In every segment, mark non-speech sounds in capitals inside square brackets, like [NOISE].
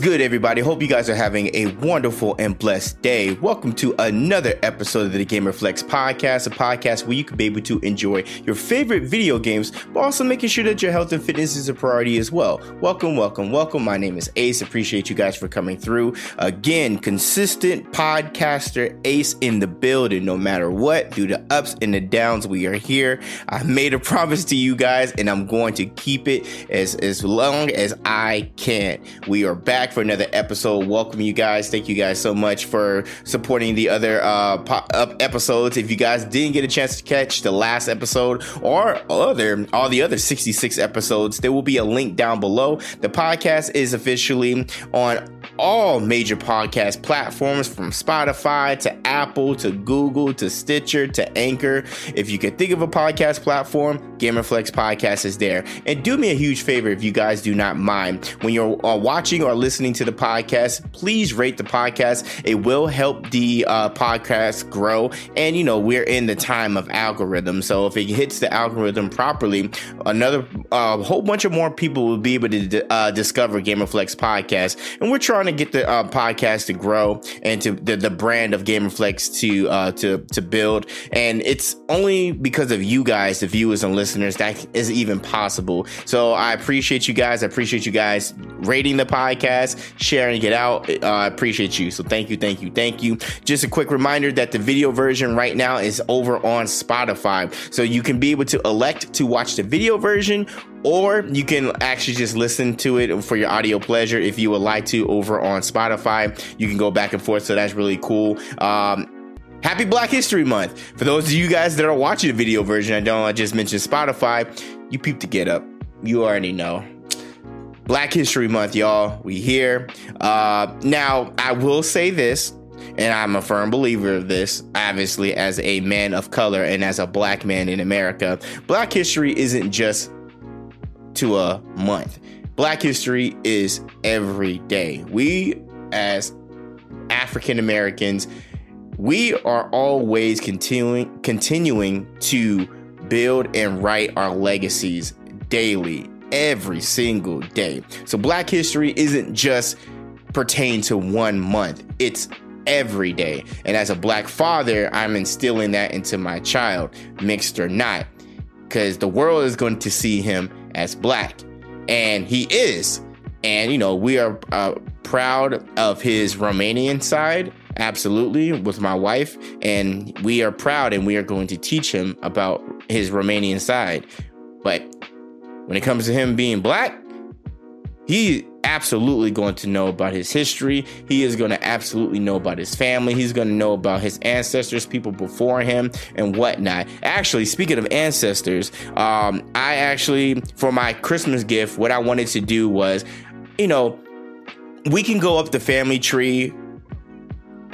Good, everybody? Hope you guys are having a wonderful and blessed day. Welcome to another episode of the Gamer Flex podcast, a podcast where you can be able to enjoy your favorite video games, but also making sure that your health and fitness is a priority as well. Welcome, welcome, welcome. My name is Ace. Appreciate you guys for coming through. Again, consistent podcaster Ace in the building, no matter what, through the ups and the downs, we are here. I made a [LAUGHS] promise to you guys, and I'm going to keep it as, as long as I can. We are back for another episode. Welcome, you guys. Thank you guys so much for supporting the other uh, pop up episodes. If you guys didn't get a chance to catch the last episode or other all the other 66 episodes, there will be a link down below. The podcast is officially on all major podcast platforms from Spotify to Apple to Google to Stitcher to Anchor. If you can think of a podcast platform, Gamerflex Podcast is there. And do me a huge favor if you guys do not mind. When you're uh, watching or listening to the podcast, please rate the podcast. It will help the uh, podcast grow. And, you know, we're in the time of algorithm. So if it hits the algorithm properly, another uh, whole bunch of more people will be able to uh, discover Gamerflex Podcast. And we're trying to to get the uh, podcast to grow and to the, the brand of Gamerflex to uh, to to build. And it's only because of you guys, the viewers and listeners, that is even possible. So I appreciate you guys. I appreciate you guys rating the podcast, sharing it out. Uh, I appreciate you. So thank you, thank you, thank you. Just a quick reminder that the video version right now is over on Spotify. So you can be able to elect to watch the video version or you can actually just listen to it for your audio pleasure if you would like to over on Spotify. You can go back and forth, so that's really cool. Um, Happy Black History Month. For those of you guys that are watching the video version, I don't I just mentioned Spotify, you peep the get up. You already know. Black History Month, y'all. We here. Uh, now, I will say this, and I'm a firm believer of this, obviously, as a man of color and as a black man in America. Black history isn't just to a month. Black history is every day. We, as African Americans, we are always continuing continuing to build and write our legacies daily, every single day. So Black history isn't just pertain to one month. It's every day. And as a black father, I'm instilling that into my child, mixed or not, because the world is going to see him as black. And he is. And, you know, we are uh, proud of his Romanian side, absolutely, with my wife. And we are proud and we are going to teach him about his Romanian side. But when it comes to him being black, he absolutely going to know about his history. He is going to absolutely know about his family. He's going to know about his ancestors, people before him, and whatnot. Actually, speaking of ancestors, um, I actually, for my Christmas gift, what I wanted to do was, you know, we can go up the family tree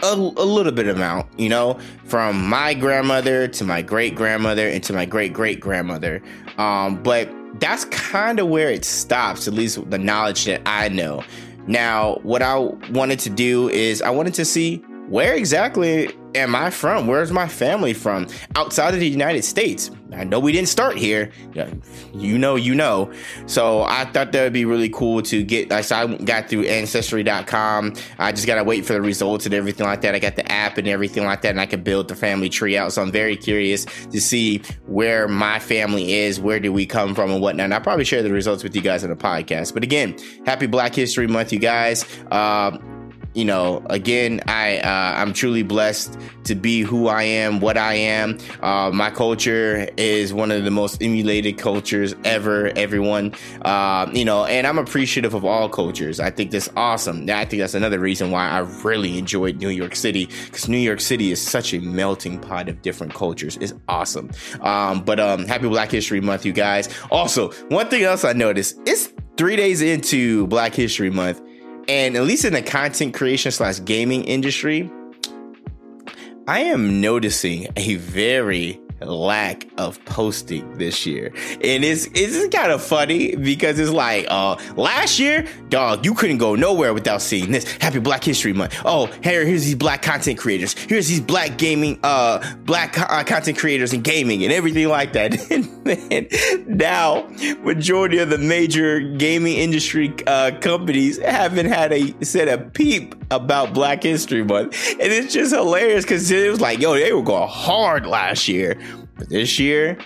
a, a, little bit amount, you know, from my grandmother to my great grandmother and to my great great grandmother. Um, but that's kind of where it stops, at least the knowledge that I know. Now, what I wanted to do is I wanted to see where exactly am I from? Where's my family from outside of the United States? I know we didn't start here. You know, you know. So I thought that would be really cool to get. So I got through ancestry.com. I just got to wait for the results and everything like that. I got the app and everything like that, and I could build the family tree out. So I'm very curious to see where my family is, where do we come from, and whatnot. And I'll probably share the results with you guys in the podcast. But again, happy Black History Month, you guys. Uh, you know, again, I uh, I'm truly blessed to be who I am, what I am. Uh, my culture is one of the most emulated cultures ever. Everyone, uh, you know, and I'm appreciative of all cultures. I think that's awesome. I think that's another reason why I really enjoyed New York City because New York City is such a melting pot of different cultures. It's awesome. Um, but um, happy Black History Month, you guys. Also, one thing else I noticed: it's three days into Black History Month and at least in the content creation slash gaming industry, I am noticing a very lack of posting this year. And it's it's kind of funny because it's like uh last year, dog, you couldn't go nowhere without seeing this. Happy Black History Month. Oh, here here's these black content creators. Here's these black gaming uh black uh, content creators and gaming and everything like that. [LAUGHS] and now majority of the major gaming industry uh, companies haven't had a said a peep about Black History Month, and it's just hilarious because it was like, yo, they were going hard last year, but this year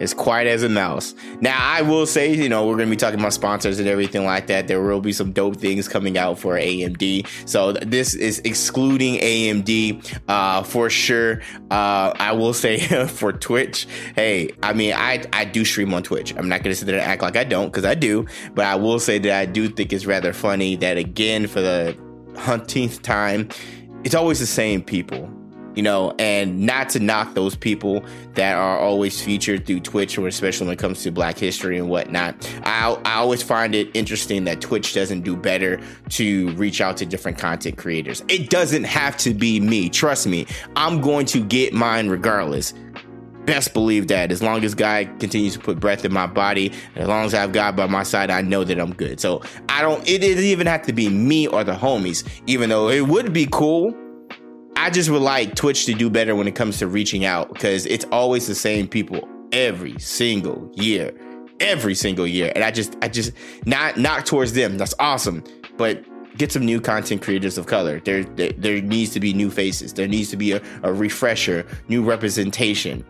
it's quiet as a mouse. Now, I will say, you know, we're going to be talking about sponsors and everything like that. There will be some dope things coming out for AMD. So this is excluding AMD uh, for sure. Uh, I will say [LAUGHS] for Twitch, hey, I mean, I, I do stream on Twitch. I'm not going to sit there and act like I don't because I do. But I will say that I do think it's rather funny that, again, for the hunteenth time, it's always the same people you know, and not to knock those people that are always featured through Twitch, or especially when it comes to Black history and whatnot. I, I always find it interesting that Twitch doesn't do better to reach out to different content creators. It doesn't have to be me. Trust me, I'm going to get mine regardless. Best believe that as long as God continues to put breath in my body, as long as I have God by my side, I know that I'm good. So I don't, it doesn't even have to be me or the homies, even though it would be cool I just would like Twitch to do better when it comes to reaching out because it's always the same people every single year, every single year. And I just, I just not not towards them. That's awesome, but get some new content creators of color. There, there, there needs to be new faces. There needs to be a, a refresher, new representation.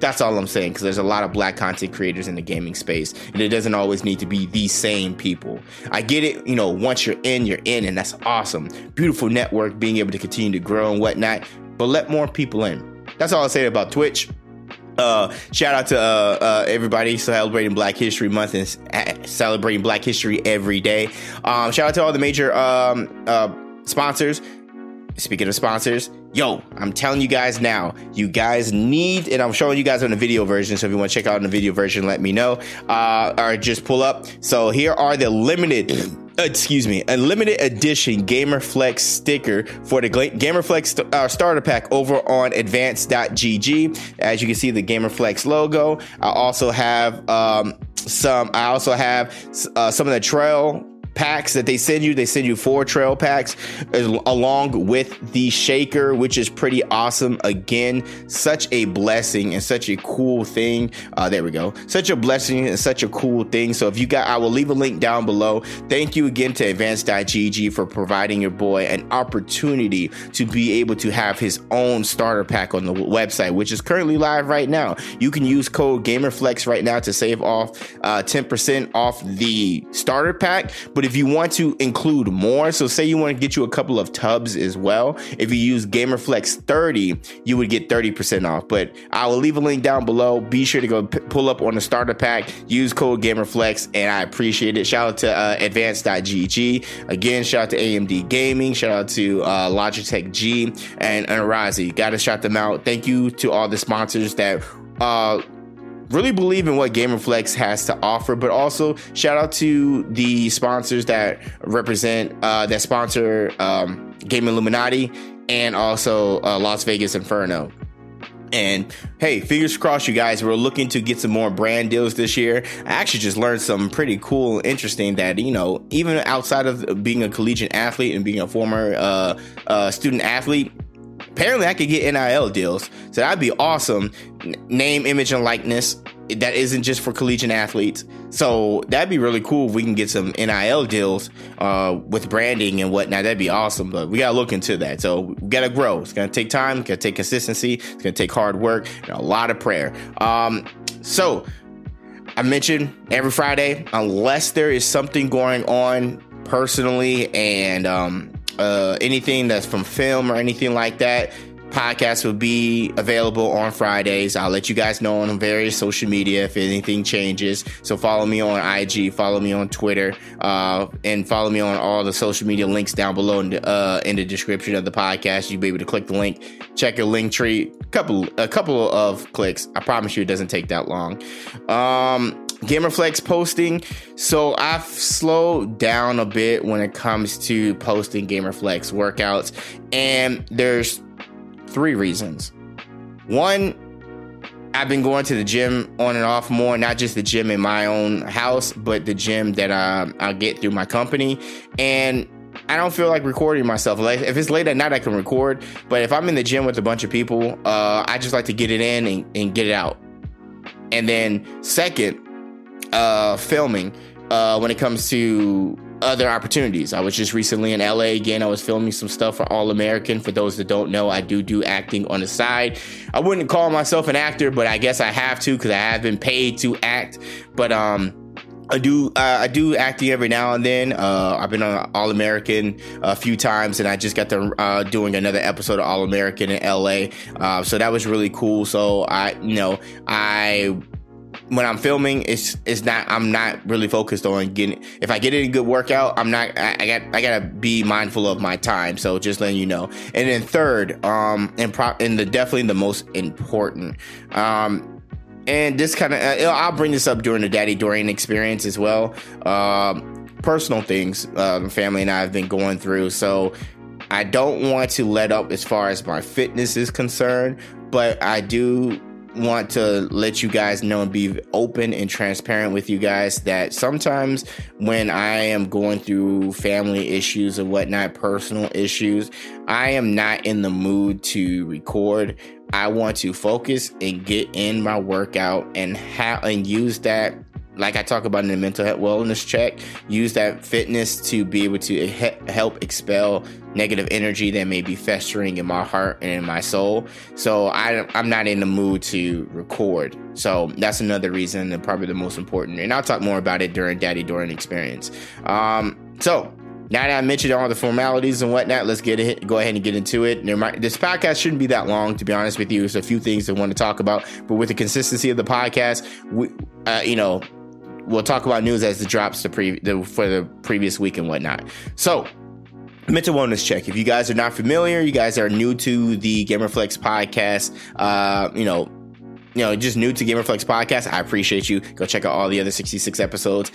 That's all I'm saying because there's a lot of black content creators in the gaming space, and it doesn't always need to be the same people. I get it, you know, once you're in, you're in, and that's awesome. Beautiful network, being able to continue to grow and whatnot, but let more people in. That's all I say about Twitch. Uh, shout out to uh, uh, everybody celebrating Black History Month and celebrating Black History every day. Um, shout out to all the major um, uh, sponsors. Speaking of sponsors, yo, I'm telling you guys now, you guys need, and I'm showing you guys on the video version. So if you want to check out on the video version, let me know, uh, or just pull up. So here are the limited. [CLEARS THROAT] excuse me, a limited edition GamerFlex sticker for the GamerFlex uh, starter pack over on advanced.gg. As you can see, the GamerFlex logo. I also have um, some. I also have uh, some of the trail packs that they send you. They send you four trail packs along with the shaker, which is pretty awesome. Again, such a blessing and such a cool thing. Uh, there we go. Such a blessing and such a cool thing. So if you got, I will leave a link down below. Thank you again to advanced.gg for providing your boy an opportunity to be able to have his own starter pack on the website, which is currently live right now. You can use code GamerFlex right now to save off uh, 10% off the starter pack. But if you want to include more, so say you want to get you a couple of tubs as well, if you use GamerFlex 30, you would get 30% off. But I will leave a link down below. Be sure to go p- pull up on the starter pack, use code GamerFlex, and I appreciate it. Shout out to uh, advanced.gg. Again, shout out to AMD Gaming. Shout out to uh, Logitech G and Unrazi. Got to shout them out. Thank you to all the sponsors that uh, really believe in what GamerFlex has to offer, but also shout out to the sponsors that represent uh, that sponsor um, Game Illuminati and also uh, Las Vegas Inferno. And hey, fingers crossed, you guys. We're looking to get some more brand deals this year. I actually just learned something pretty cool, interesting that you know, even outside of being a collegiate athlete and being a former uh, uh, student athlete, apparently I could get NIL deals. So that'd be awesome. Name, image, and likeness. That isn't just for collegiate athletes. So that'd be really cool if we can get some NIL deals uh, with branding and whatnot. That'd be awesome. But we gotta look into that. So we gotta grow. It's gonna take time. It's gonna take consistency. It's gonna take hard work and a lot of prayer. Um, so I mentioned every Friday, unless there is something going on personally and um, uh, anything that's from film or anything like that, podcast will be available on Fridays. I'll let you guys know on various social media if anything changes. So follow me on IG, follow me on Twitter, uh, and follow me on all the social media links down below in the, uh, in the description of the podcast. You'll be able to click the link, check your link tree. Couple a couple of clicks. I promise you, it doesn't take that long. Um, Gamerflex posting. So I've slowed down a bit when it comes to posting Gamerflex workouts, and there's three reasons. One, I've been going to the gym on and off more, not just the gym in my own house, but the gym that uh, I get through my company. And I don't feel like recording myself. Like if it's late at night, I can record. But if I'm in the gym with a bunch of people, uh, I just like to get it in and, and get it out. and then second, uh, filming uh, when it comes to other opportunities. I was just recently in LA again. I was filming some stuff for All American. For those that don't know, I do do acting on the side. I wouldn't call myself an actor, but I guess I have to because I have been paid to act. But um, I do uh, I do acting every now and then. Uh, I've been on All American a few times, and I just got to uh, doing another episode of All American in LA. Uh, so that was really cool. So I, you know, I when I'm filming, it's it's not. I'm not really focused on getting. If I get in a good workout, I'm not. I, I, got. I gotta be mindful of my time. So just letting you know. And then third, um, and pro and the definitely the most important, um. And this kind of, uh, I'll bring this up during the Daddy Dorian experience as well. Um, personal things, uh, family and I have been going through. So I don't want to let up as far as my fitness is concerned, but I do want to let you guys know and be open and transparent with you guys that sometimes when I am going through family issues and whatnot, personal issues, I am not in the mood to record. I want to focus and get in my workout and have and use that like I talk about in the mental health wellness check, use that fitness to be able to he- help expel negative energy that may be festering in my heart and in my soul. So I, I'm not in the mood to record. So that's another reason and probably the most important. And I'll talk more about it during Daddy Dorian experience. Um, so now that I mentioned all the formalities and whatnot, let's get it. Go ahead and get into it. This podcast shouldn't be that long, to be honest with you. There's a few things I want to talk about, but with the consistency of the podcast, we, uh, you know, we'll talk about news as it drops the pre the, for the previous week and whatnot. So, mental wellness check. If you guys are not familiar, you guys are new to the Gamerflex podcast. Uh, you know, you know, just new to Gamerflex podcast. I appreciate you. Go check out all the other 66 episodes.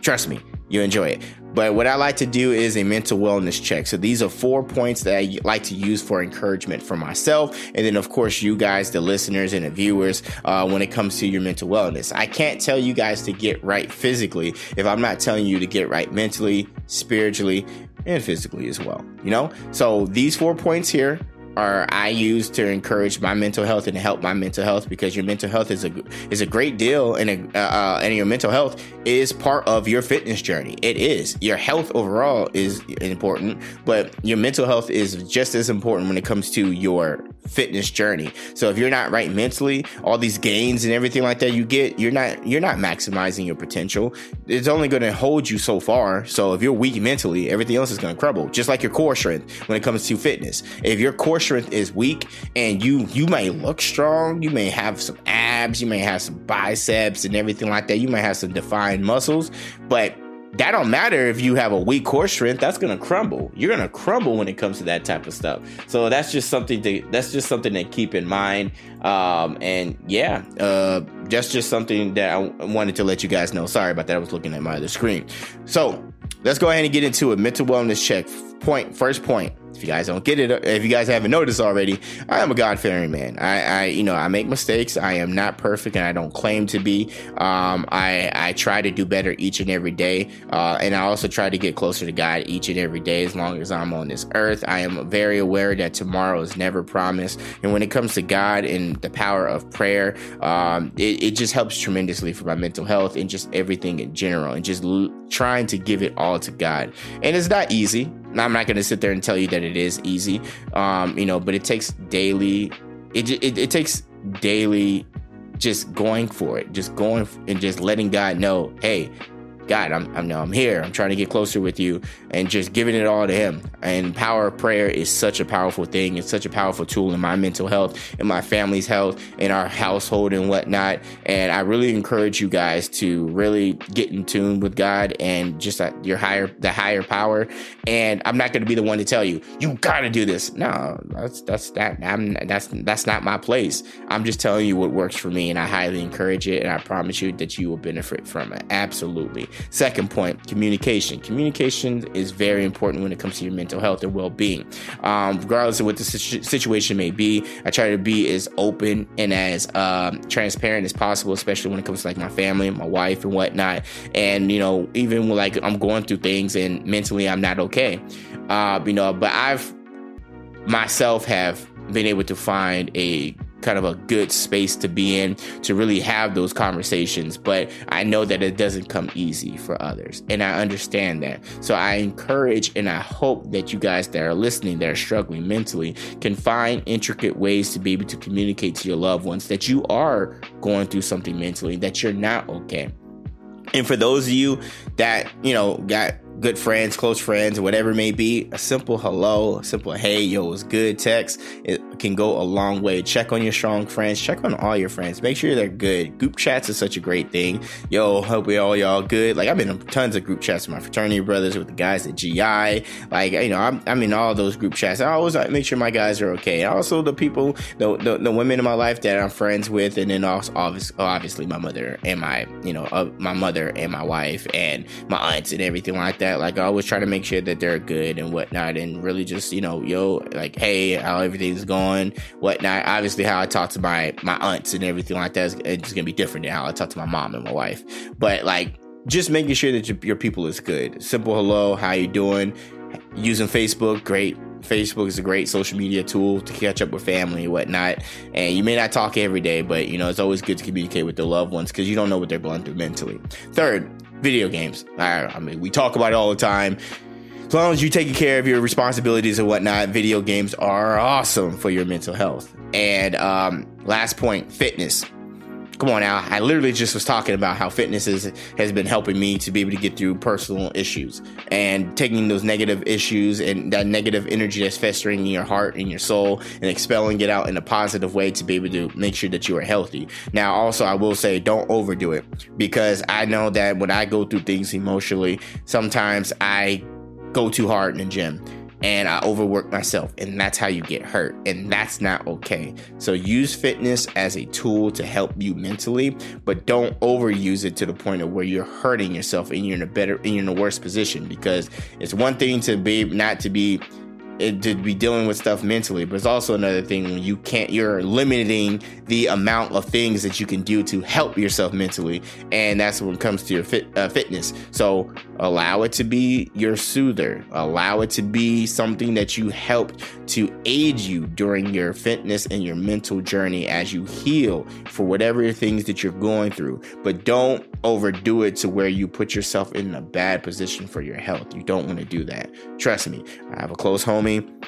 Trust me, you enjoy it. But what I like to do is a mental wellness check. So these are four points that I like to use for encouragement for myself. And then, of course, you guys, the listeners and the viewers, uh, when it comes to your mental wellness. I can't tell you guys to get right physically if I'm not telling you to get right mentally, spiritually, and physically as well. You know? So these four points here are I use to encourage my mental health and help my mental health because your mental health is a is a great deal and a, uh, uh, and your mental health is part of your fitness journey. It is your health overall is important, but your mental health is just as important when it comes to your fitness journey. So if you're not right mentally, all these gains and everything like that you get, you're not you're not maximizing your potential. It's only going to hold you so far. So if you're weak mentally, everything else is going to crumble. Just like your core strength when it comes to fitness. If your core strength is weak and you you may look strong, you may have some abs, you may have some biceps and everything like that. You may have some defined muscles, but that don't matter if you have a weak core strength that's gonna crumble. You're gonna crumble when it comes to that type of stuff. So that's just something to that's just something to keep in mind. Um, and yeah uh, that's just something that i wanted to let you guys know. Sorry about that i was looking at my other screen. So let's go ahead and get into a mental wellness check. Point first point if you guys don't get it, if you guys haven't noticed already, I am a God fearing man. I, I, you know, I make mistakes. I am not perfect, and I don't claim to be. Um, I, I try to do better each and every day, uh, and I also try to get closer to God each and every day. As long as I'm on this earth, I am very aware that tomorrow is never promised. And when it comes to God and the power of prayer, um, it, it just helps tremendously for my mental health and just everything in general, and just l- trying to give it all to God. And it's not easy. I'm not going to sit there and tell you that it is easy, um, you know, but it takes daily, it, it, it takes daily just going for it, just going and just letting God know, hey, God, I'm, I'm, I'm here. I'm trying to get closer with you and just giving it all to Him. And power of prayer is such a powerful thing. It's such a powerful tool in my mental health, in my family's health, in our household and whatnot. And I really encourage you guys to really get in tune with God and just your higher, the higher power. And I'm not going to be the one to tell you, you got to do this. No, that's, that's that. I'm, that's, that's not my place. I'm just telling you what works for me. And I highly encourage it. And I promise you that you will benefit from it. Absolutely. Second point, communication. Communication is very important when it comes to your mental health and well being. Um, regardless of what the situ- situation may be, I try to be as open and as um, transparent as possible, especially when it comes to like my family, my wife, and whatnot. And, you know, even when like I'm going through things and mentally I'm not okay, uh, you know, but I've myself have been able to find a kind of a good space to be in to really have those conversations. But I know that it doesn't come easy for others. And I understand that. So I encourage and I hope that you guys that are listening, that are struggling mentally, can find intricate ways to be able to communicate to your loved ones that you are going through something mentally, that you're not okay. And for those of you that, you know, got good friends, close friends, whatever it may be, a simple hello, a simple hey, yo, was good text, it can go a long way. Check on your strong friends, check on all your friends, make sure they're good. Group chats is such a great thing. Yo, hope we all y'all good. Like I've been in tons of group chats with my fraternity brothers, with the guys at GI. Like you know, I'm, I'm in all those group chats. I always make sure my guys are okay. Also, the people, the, the, the women in my life that I'm friends with, and then also obviously, obviously my mother and my you know uh, my mother and my wife and my aunts and everything like that that. Like I always try to make sure that they're good and whatnot, and really just you know, yo, like hey, how everything's going, whatnot. Obviously, how I talk to my my aunts and everything like that is it's gonna be different than how I talk to my mom and my wife. But like just making sure that your, your people is good. Simple hello, how you doing? Using Facebook, great. Facebook is a great social media tool to catch up with family and whatnot. And you may not talk every day, but you know it's always good to communicate with the loved ones because you don't know what they're going through mentally. Third, video games. I, I mean, we talk about it all the time. As long as you taking care of your responsibilities and whatnot, video games are awesome for your mental health. And um, last point, fitness come on now. I literally just was talking about how fitness is, has been helping me to be able to get through personal issues and taking those negative issues and that negative energy that's festering in your heart and your soul and expelling it out in a positive way to be able to make sure that you are healthy. Now, also, I will say don't overdo it because I know that when I go through things emotionally, sometimes I go too hard in the gym and I overwork myself, and that's how you get hurt, and that's not okay. So use fitness as a tool to help you mentally, but don't overuse it to the point of where you're hurting yourself and you're in a better and you're in a worse position because it's one thing to be not to be it, to be dealing with stuff mentally, but it's also another thing when you can't, you're limiting the amount of things that you can do to help yourself mentally. And that's when it comes to your fit, uh, fitness. So allow it to be your soother, allow it to be something that you help to aid you during your fitness and your mental journey as you heal for whatever things that you're going through. But don't overdo it to where you put yourself in a bad position for your health. You don't want to do that. Trust me, I have a close homie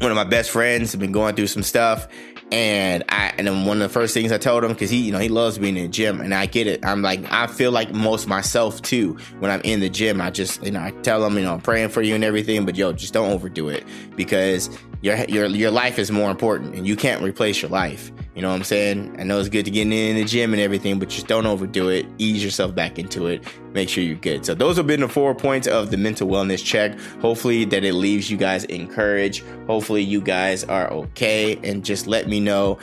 one of my best friends have been going through some stuff and I and then one of the first things I told him because he you know he loves being in the gym and I get it. I'm like I feel like most myself too when I'm in the gym. I just you know I tell him you know I'm praying for you and everything but yo just don't overdo it because your your your life is more important and you can't replace your life you know what I'm saying? I know it's good to get in the gym and everything, but just don't overdo it. Ease yourself back into it. Make sure you're good. So those have been the four points of the mental wellness check. Hopefully that it leaves you guys encouraged. Hopefully you guys are okay and just let me know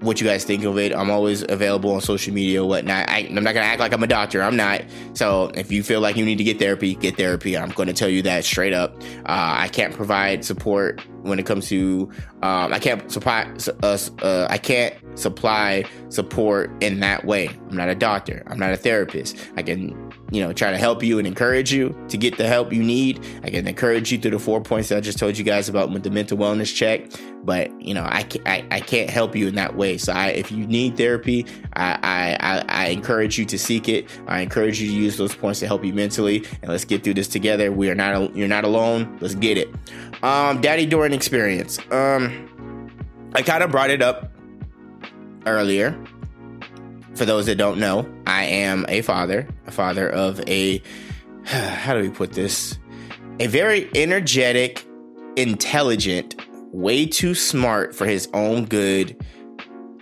what you guys think of it. I'm always available on social media, whatnot. I, am not gonna act like I'm a doctor. I'm not. So if you feel like you need to get therapy, get therapy. I'm to tell you that straight up. Uh, I can't provide support when it comes to. Um, I can't supply. Uh, uh, I can't supply support in that way. I'm not a doctor. I'm not a therapist. I can you know, try to help you and encourage you to get the help you need. I can encourage you through the four points that I just told you guys about with the mental wellness check. But you know, I can't, I, I can't help you in that way. So I, if you need therapy, I, I, I encourage you to seek it. I encourage you to use those points to help you mentally. And let's get through this together. We are not, you're not alone. Let's get it. Um, Daddy Dorian experience. Um, I kind of brought it up earlier for those that don't know, I am a father, a father of a, [SIGHS] how do we put this? A very energetic, intelligent, way too smart for his own good,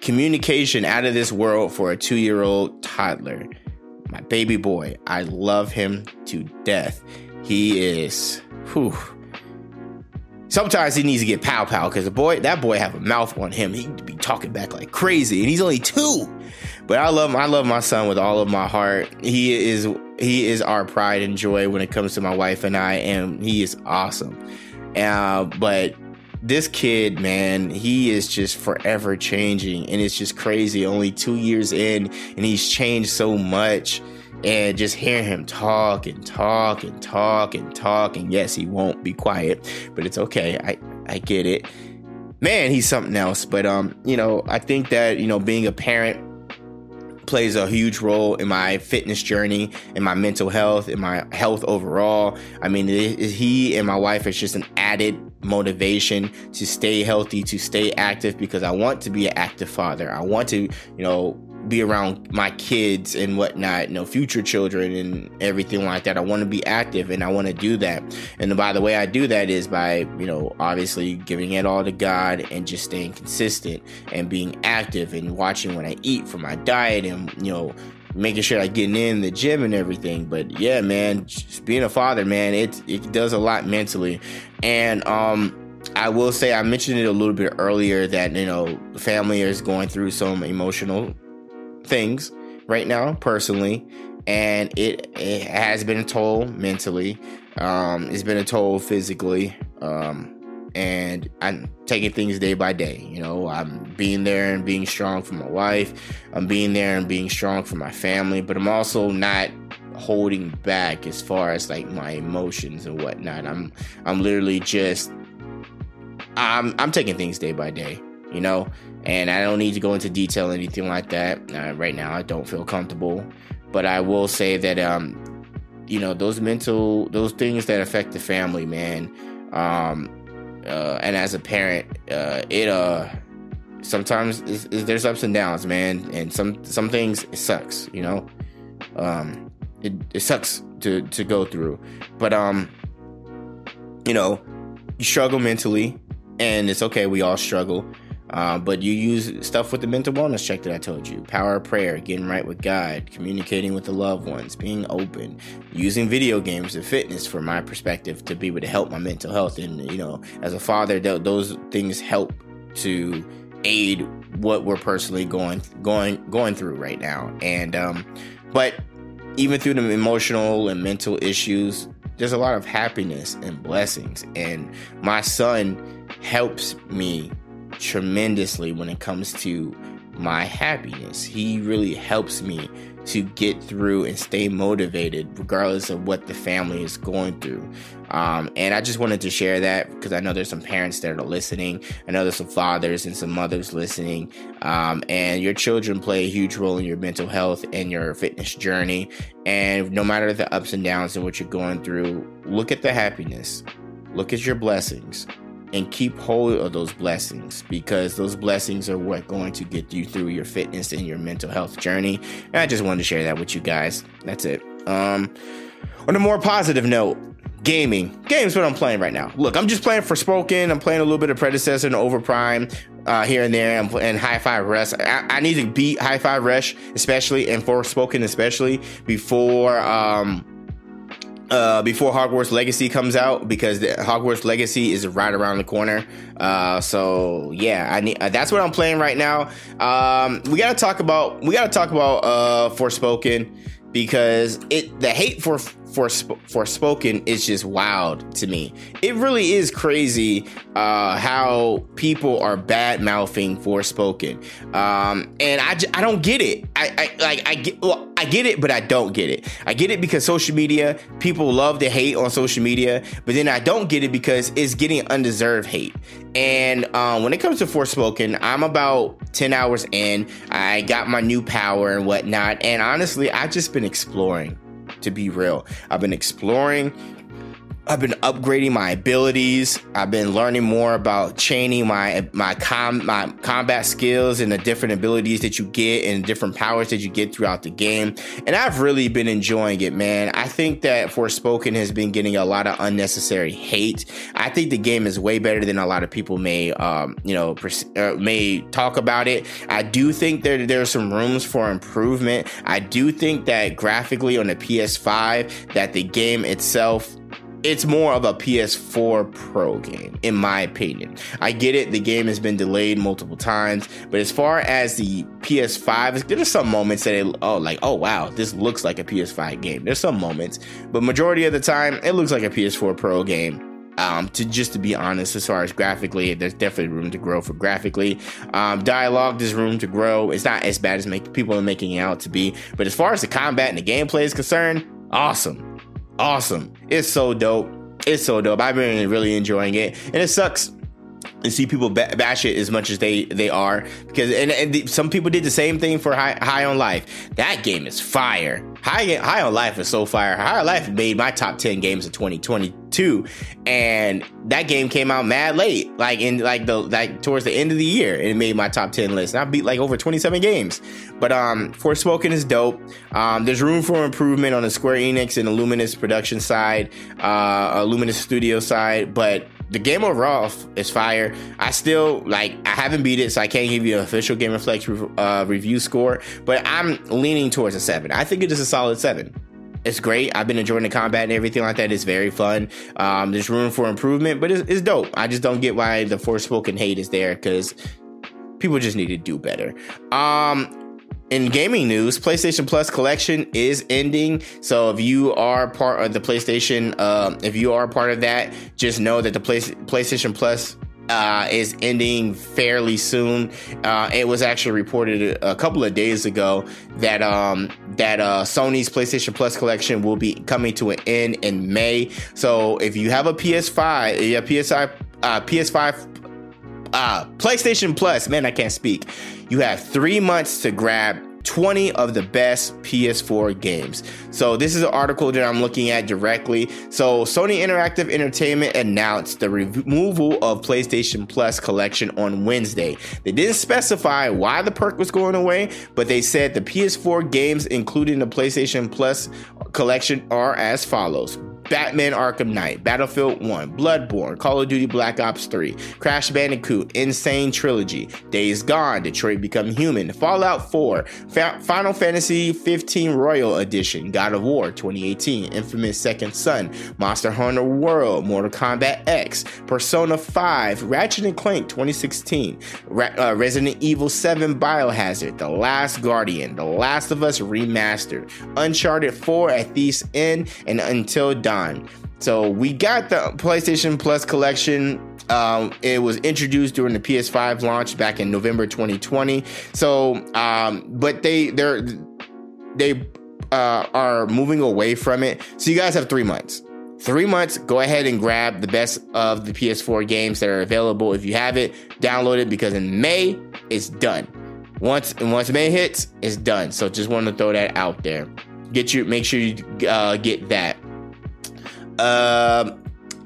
communication out of this world for a two year old toddler. My baby boy, I love him to death. He is, whew. Sometimes he needs to get pow pow because the boy, that boy, have a mouth on him. He be talking back like crazy, and he's only two. But I love I love my son with all of my heart. He is he is our pride and joy when it comes to my wife and I, and he is awesome. Uh, but this kid, man, he is just forever changing, and it's just crazy. Only two years in, and he's changed so much. And just hear him talk and talk and talk and talk, and yes, he won't be quiet, but it's okay. I I get it man, he's something else. But um, you know, I think that you know, being a parent plays a huge role in my fitness journey, in my mental health, in my health overall. I mean, he and my wife is just an added motivation to stay healthy, to stay active because I want to be an active father. I want to, you know, be around my kids and whatnot, you know, future children and everything like that. I want to be active and I want to do that. And by the way I do that is by, you know, obviously giving it all to God and just staying consistent and being active and watching what I eat for my diet and, you know, making sure I getting in the gym and everything. But yeah, man, being a father, man, it it does a lot mentally. And um I will say I mentioned it a little bit earlier that you know family is going through some emotional things right now personally and it, it has been a toll mentally. Um, it's been a toll physically um, and i'm taking things day by day you know. I'm being there and being strong for my wife. I'm being there and being strong for my family but i'm also not holding back as far as like my emotions and whatnot. I'm i'm literally just i'm i'm taking things day by day you know and I don't need to go into detail anything like that uh, right now. I don't feel comfortable, but I will say that um, you know those mental those things that affect the family, man. Um, uh, and as a parent, uh, it uh sometimes it's, it's, there's ups and downs, man. And some some things it sucks, you know. Um, it, it sucks to to go through, but um, you know, you struggle mentally, and it's okay. We all struggle uh, but you use stuff with the mental wellness check that I told you. Power of prayer, getting right with God, communicating with the loved ones, being open, using video games and fitness from my perspective to be able to help my mental health. And, you know, as a father, th- those things help to aid what we're personally going going going through right now. And um but even through the emotional and mental issues there's a lot of happiness and blessings. And my son helps me tremendously when it comes to my happiness. He really helps me to get through and stay motivated regardless of what the family is going through. Um, and I just wanted to share that because I know there's some parents that are listening. I know there's some fathers and some mothers listening. Um, and your children play a huge role in your mental health and your fitness journey. And no matter the ups and downs and what you're going through, look at the happiness, look at your blessings and keep hold of those blessings because those blessings are what going to get you through your fitness and your mental health journey. And I just wanted to share that with you guys. That's it. Um, on a more positive note, gaming. Games what I'm playing right now. Look, I'm just playing Forspoken. I'm playing a little bit of Predecessor and Overprime uh, here and there. I'm playing Hi-Fi Rush. I, I, need to beat Hi-Fi Rush, especially and Forspoken, especially before um, uh, before Hogwarts Legacy comes out because the Hogwarts Legacy is right around the corner. Uh, so yeah, I need uh, that's what I'm playing right now. Um, we gotta talk about we gotta talk about uh, Forspoken because it the hate for for Forspoken is just wild to me. It really is crazy uh, how people are bad mouthing Forspoken, um, and I, I don't get it. I, I like I get well I get it, but I don't get it. I get it because social media people love to hate on social media, but then I don't get it because it's getting undeserved hate. And um, when it comes to Forspoken, I'm about 10 hours in. I got my new power and whatnot. And honestly, I've just been exploring to be real. I've been exploring I've been upgrading my abilities. I've been learning more about chaining my my com my combat skills and the different abilities that you get and different powers that you get throughout the game. And I've really been enjoying it, man. I think that Forspoken has been getting a lot of unnecessary hate. I think the game is way better than a lot of people may um, you know uh, may talk about it. I do think there there's some rooms for improvement. I do think that graphically on the PS5 that the game itself it's more of a PS4 Pro game, in my opinion. I get it, the game has been delayed multiple times, but as far as the PS5, there's some moments that it, oh, like, oh wow, this looks like a PS5 game. There's some moments, but majority of the time, it looks like a PS4 Pro game. Um, to just to be honest, as far as graphically, there's definitely room to grow for graphically. Um, dialogue, there's room to grow. It's not as bad as make, people are making it out to be, but as far as the combat and the gameplay is concerned, awesome awesome. It's so dope. It's so dope. I've been really enjoying it. And it sucks and see people bash it as much as they they are. Because and, and some people did the same thing for high, high on life. That game is fire. High high on life is so fire. High on life made my top 10 games of 2022 and that game came out mad late like in like the like towards the end of the year and it made my top 10 list. And i beat like over 27 games. But um Forspoken is dope. Um there's room for improvement on the square enix and the luminous production side uh illuminous studio side but the game overall is fire. I still like. I haven't beat it, so I can't give you an official Gamerflex uh, review score. But I'm leaning towards a seven. I think it is a solid seven. It's great. I've been enjoying the combat and everything like that. It's very fun. Um, there's room for improvement, but it's, it's dope. I just don't get why the Forspoken hate is there because people just need to do better. Um, in gaming news, PlayStation Plus collection is ending. So if you are part of the PlayStation, uh, if you are part of that, just know that the Play- PlayStation Plus uh, is ending fairly soon. Uh, it was actually reported a couple of days ago that um, that uh, Sony's PlayStation Plus collection will be coming to an end in May. So if you have a PS5, yeah, PS5, uh, PS5 uh, PlayStation Plus, man, I can't speak. You have three months to grab 20 of the best PS4 games. So this is an article that I'm looking at directly. So Sony Interactive Entertainment announced the removal of PlayStation Plus collection on Wednesday. They didn't specify why the perk was going away, but they said the PS4 games included in the PlayStation Plus collection are as follows. Batman Arkham Knight, Battlefield 1, Bloodborne, Call of Duty Black Ops 3, Crash Bandicoot, N. Sane Trilogy, Days Gone, Detroit Become Human, Fallout 4, Fa- Final Fantasy 15 Royal Edition, God of War 2018, Infamous Second Son, Monster Hunter World, Mortal Kombat X, Persona 5, Ratchet and Clank 2016, Ra- uh, Resident Evil 7 Biohazard, The Last Guardian, The Last of Us Remastered, Uncharted 4 at Thief's End, and Until Dawn So we got the PlayStation Plus collection. Um, it was introduced during the PS5 launch back in November 2020. So, um, but they they're they uh, are moving away from it. So you guys have three months. Three months. Go ahead and grab the best of the PS4 games that are available. If you have it, download it because in May it's done. Once once May hits, it's done. So just want to throw that out there. Get you make sure you uh, get that. Uh,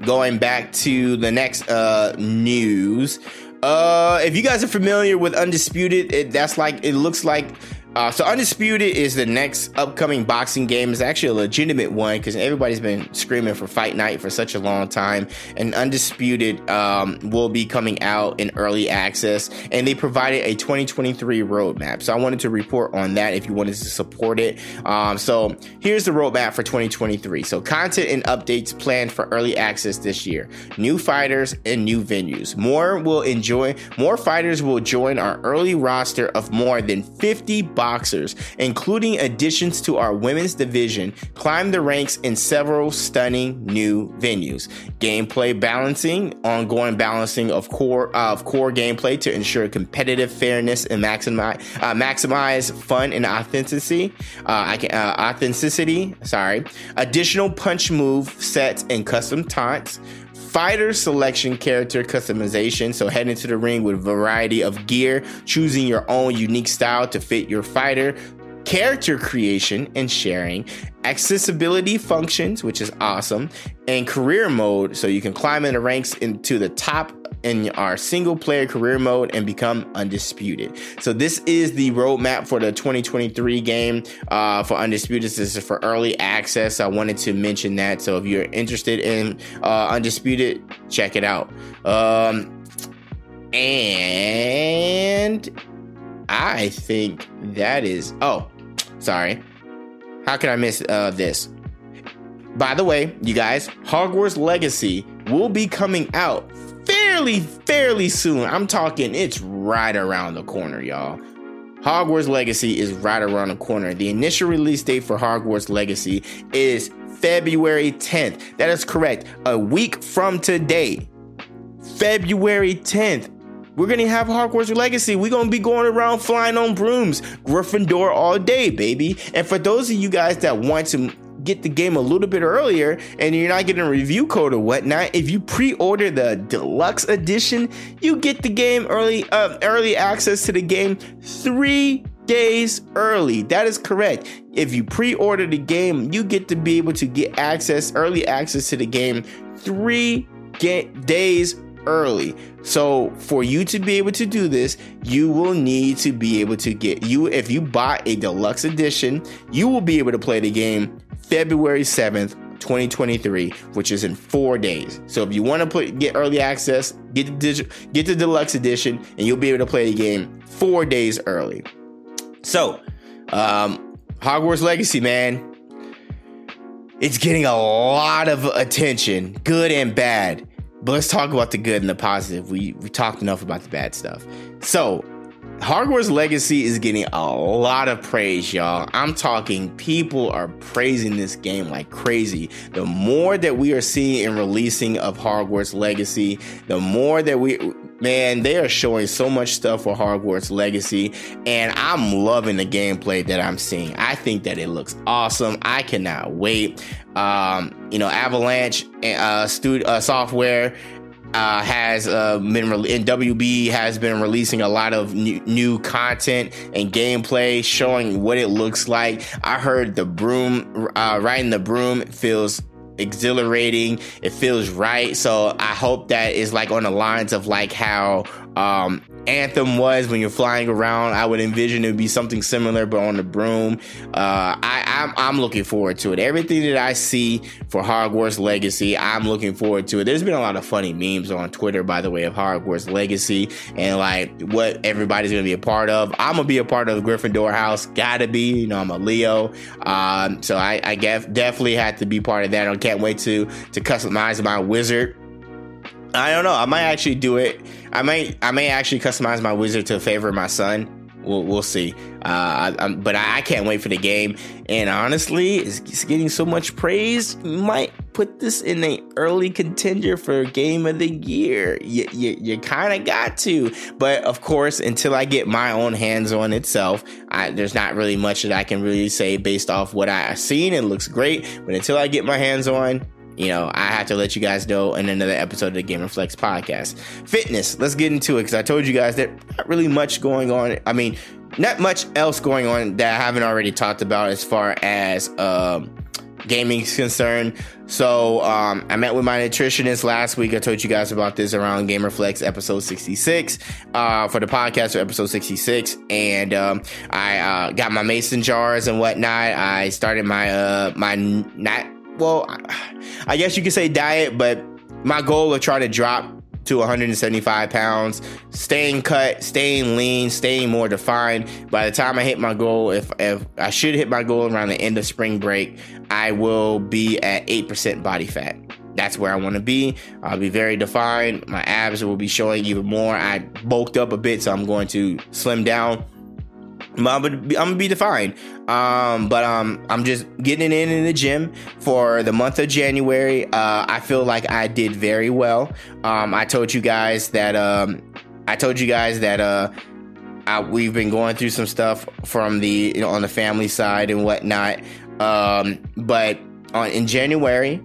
going back to the next uh, news. Uh, if you guys are familiar with Undisputed, it, that's like it looks like uh, so Undisputed is the next upcoming boxing game. It's actually a legitimate one because everybody's been screaming for Fight Night for such a long time. And Undisputed um, will be coming out in early access, and they provided a 2023 roadmap. So I wanted to report on that if you wanted to support it. Um, so here's the roadmap for 2023. So content and updates planned for early access this year. New fighters and new venues. More will enjoy. More fighters will join our early roster of more than 50 boxers, including additions to our women's division, climbed the ranks in several stunning new venues. Gameplay balancing, ongoing balancing of core uh, of core gameplay to ensure competitive fairness and maximize uh, maximize fun and authenticity. Uh, can uh, authenticity. Sorry, additional punch move sets and custom taunts fighter selection character customization. So head into the ring with a variety of gear, choosing your own unique style to fit your fighter. Character creation and sharing, accessibility functions, which is awesome, and career mode, so you can climb in the ranks into the top in our single player career mode and become undisputed. So this is the roadmap for the 2023 game uh, for undisputed. This is for early access. I wanted to mention that. So if you're interested in uh, undisputed, check it out. Um, and I think that is. Oh, sorry. How can I miss uh, this? By the way, you guys, Hogwarts Legacy will be coming out fairly, fairly soon. I'm talking it's right around the corner, y'all. Hogwarts Legacy is right around the corner. The initial release date for Hogwarts Legacy is February 10th. That is correct. A week from today. February 10th. We're gonna have Hogwarts Legacy. We're gonna be going around flying on brooms, Gryffindor all day, baby. And for those of you guys that want to get the game a little bit earlier and you're not getting a review code or whatnot, if you pre-order the deluxe edition, you get the game early, uh, early access to the game three days early. That is correct. If you pre-order the game, you get to be able to get access, early access to the game three days early. So for you to be able to do this, you will need to be able to get you if you buy a deluxe edition, you will be able to play the game February 7th, 2023, which is in 4 days. So if you want to put get early access, get the get the deluxe edition and you'll be able to play the game 4 days early. So, um Hogwarts Legacy, man, it's getting a lot of attention, good and bad. But let's talk about the good and the positive. We we talked enough about the bad stuff. So, Hogwarts Legacy is getting a lot of praise, y'all. I'm talking people are praising this game like crazy. The more that we are seeing and releasing of Hogwarts Legacy, the more that we man, they are showing so much stuff for Hogwarts Legacy, and I'm loving the gameplay that I'm seeing. I think that it looks awesome. I cannot wait. Um, you know, Avalanche uh, uh, software uh, has uh, been re- and WB has been releasing a lot of new, new, content and gameplay showing what it looks like. I heard the broom uh, riding the broom feels exhilarating. It feels right. So I hope that is like on the lines of like how um, Anthem was when you're flying around. I would envision it would be something similar, but on the broom. Uh, I, I'm, I'm looking forward to it. Everything that I see for Hogwarts Legacy, I'm looking forward to it. There's been a lot of funny memes on Twitter, by the way, of Hogwarts Legacy and like what everybody's gonna be a part of. I'm gonna be a part of the Gryffindor house. Gotta be, you know, I'm a Leo, um, so I, I definitely had to be part of that. I can't wait to to customize my wizard. I don't know. I might actually do it. I may I may actually customize my wizard to favor my son. We'll, we'll see. Uh, I, but I, I, can't wait for the game. And honestly, it's, it's getting so much praise. Might put this in a early contender for game of the year. You, you, you kind of got to. But of course, until I get my own hands on itself, I, there's not really much that I can really say based off what I've seen. It looks great. But until I get my hands on, you know, I have to let you guys know in another episode of the Gamerflex podcast. Fitness, let's get into it because I told you guys that not really much going on. I mean, not much else going on that I haven't already talked about as far as um, gaming is concerned. So um, I met with my nutritionist last week. I told you guys about this around Gamerflex episode 66 uh, for the podcast for episode 66, and um, I uh, got my mason jars and whatnot. I started my uh, my not well, I guess you could say diet, but my goal of trying to drop to 175 pounds, staying cut, staying lean, staying more defined. By the time I hit my goal, if, if I should hit my goal around the end of spring break, I will be at 8% body fat. That's where I want to be. I'll be very defined. My abs will be showing even more. I bulked up a bit, so I'm going to slim down I'm gonna be, defined. Um, but um, I'm just getting in in the gym for the month of January. Uh, I feel like I did very well. Um, I told you guys that um, I told you guys that uh, I, we've been going through some stuff from the you know on the family side and whatnot. Um, but on in January,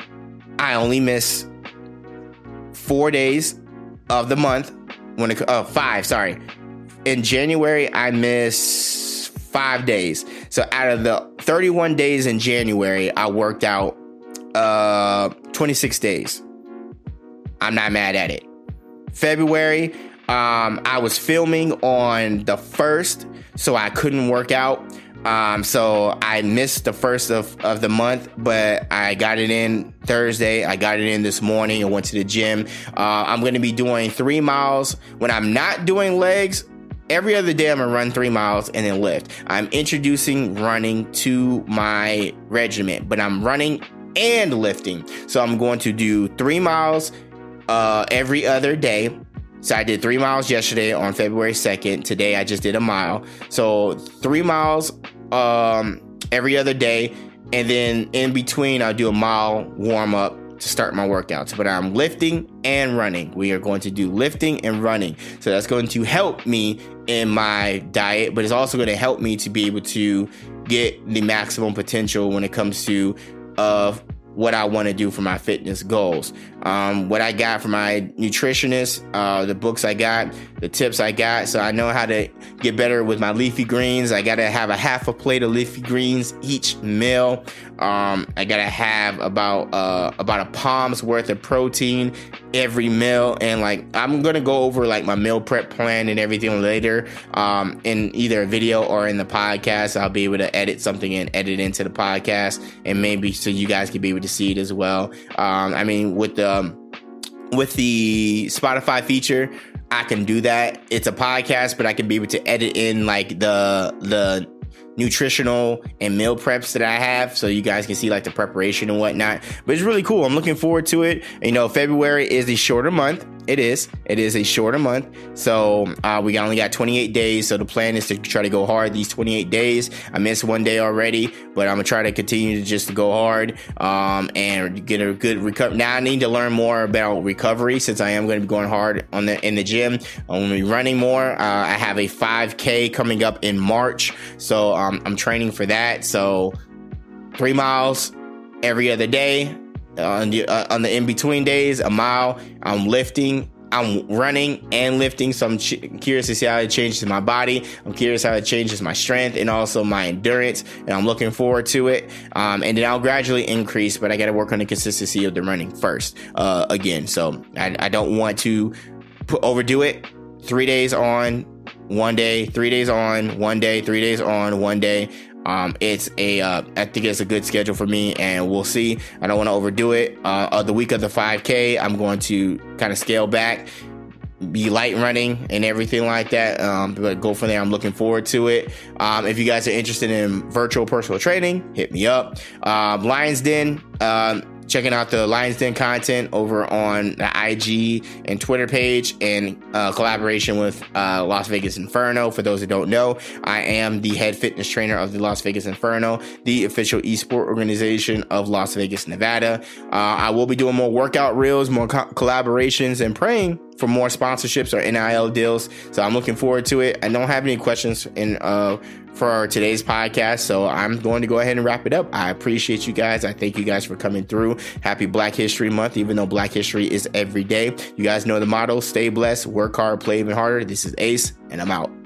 I only miss four days of the month when it uh five sorry in January, I miss five days. So out of the 31 days in January, I worked out uh 26 days. I'm not mad at it. February, um, I was filming on the first, so I couldn't work out. Um, so I missed the first of, of the month, but I got it in Thursday. I got it in this morning. I went to the gym. Uh, I'm going to be doing three miles. When I'm not doing legs, every other day I'm gonna run three miles and then lift. I'm introducing running to my regiment, but I'm running and lifting. So I'm going to do three miles uh, every other day. So I did three miles yesterday on February 2nd. Today I just did a mile. So three miles um, every other day. And then in between, I'll do a mile warm up to start my workouts, but I'm lifting and running. We are going to do lifting and running. So that's going to help me in my diet, but it's also going to help me to be able to get the maximum potential when it comes to of what I want to do for my fitness goals. Um, what I got from my nutritionist, uh, the books I got, the tips I got. So I know how to get better with my leafy greens. I got to have a half a plate of leafy greens each meal. Um, I got to have about, uh, about a palm's worth of protein every meal. And like, I'm to go over like my meal prep plan and everything later, um, in either a video or in the podcast. I'll be able to edit something and edit into the podcast and maybe so you guys can be able to see it as well. Um, I mean, with the, Um, with the Spotify feature, I can do that. It's a podcast, but I can be able to edit in like the the nutritional and meal preps that I have so you guys can see like the preparation and whatnot. But it's really cool. I'm looking forward to it. You know, February is the shorter month. It is. It is a shorter month. So uh, we only got 28 days. So the plan is to try to go hard these 28 days. I missed one day already, but I'm gonna try to continue to just go hard um, and get a good recovery. Now I need to learn more about recovery since I am to be going hard on the in the gym. I'm gonna be running more. Uh, I have a 5K coming up in March, so um, I'm training for that. So three miles every other day on the uh, on the in between days, a mile. I'm lifting. I'm running and lifting, so I'm ch- curious to see how it changes my body. I'm curious how it changes my strength and also my endurance, and I'm looking forward to it. Um, and then I'll gradually increase, but I got to work on the consistency of the running first. Uh, again, so I, I don't want to put, overdo it. Three days on, one day, three days on, one day, three days on, one day. Um, it's a, uh, I think it's a good schedule for me, and we'll see. I don't want to overdo it. Uh, the week of the 5K, I'm going to kind of scale back, be light running, and everything like that. Um, but go from there. I'm looking forward to it. Um, if you guys are interested in virtual personal training, hit me up. Um, Lions Den. Um, checking out the Lions Den content over on the IG and Twitter page in uh, collaboration with uh, Las Vegas Inferno. For those who don't know, I am the head fitness trainer of the Las Vegas Inferno, the official esport organization of Las Vegas, Nevada. Uh, I will be doing more workout reels, more co- collaborations, and praying for more sponsorships or NIL deals. So I'm looking forward to it. I don't have any questions in uh, for today's podcast. So I'm going to go ahead and wrap it up. I appreciate you guys. I thank you guys for coming through. Happy Black History Month, even though Black History is every day. You guys know the motto stay blessed, work hard, play even harder. This is Ace, and I'm out.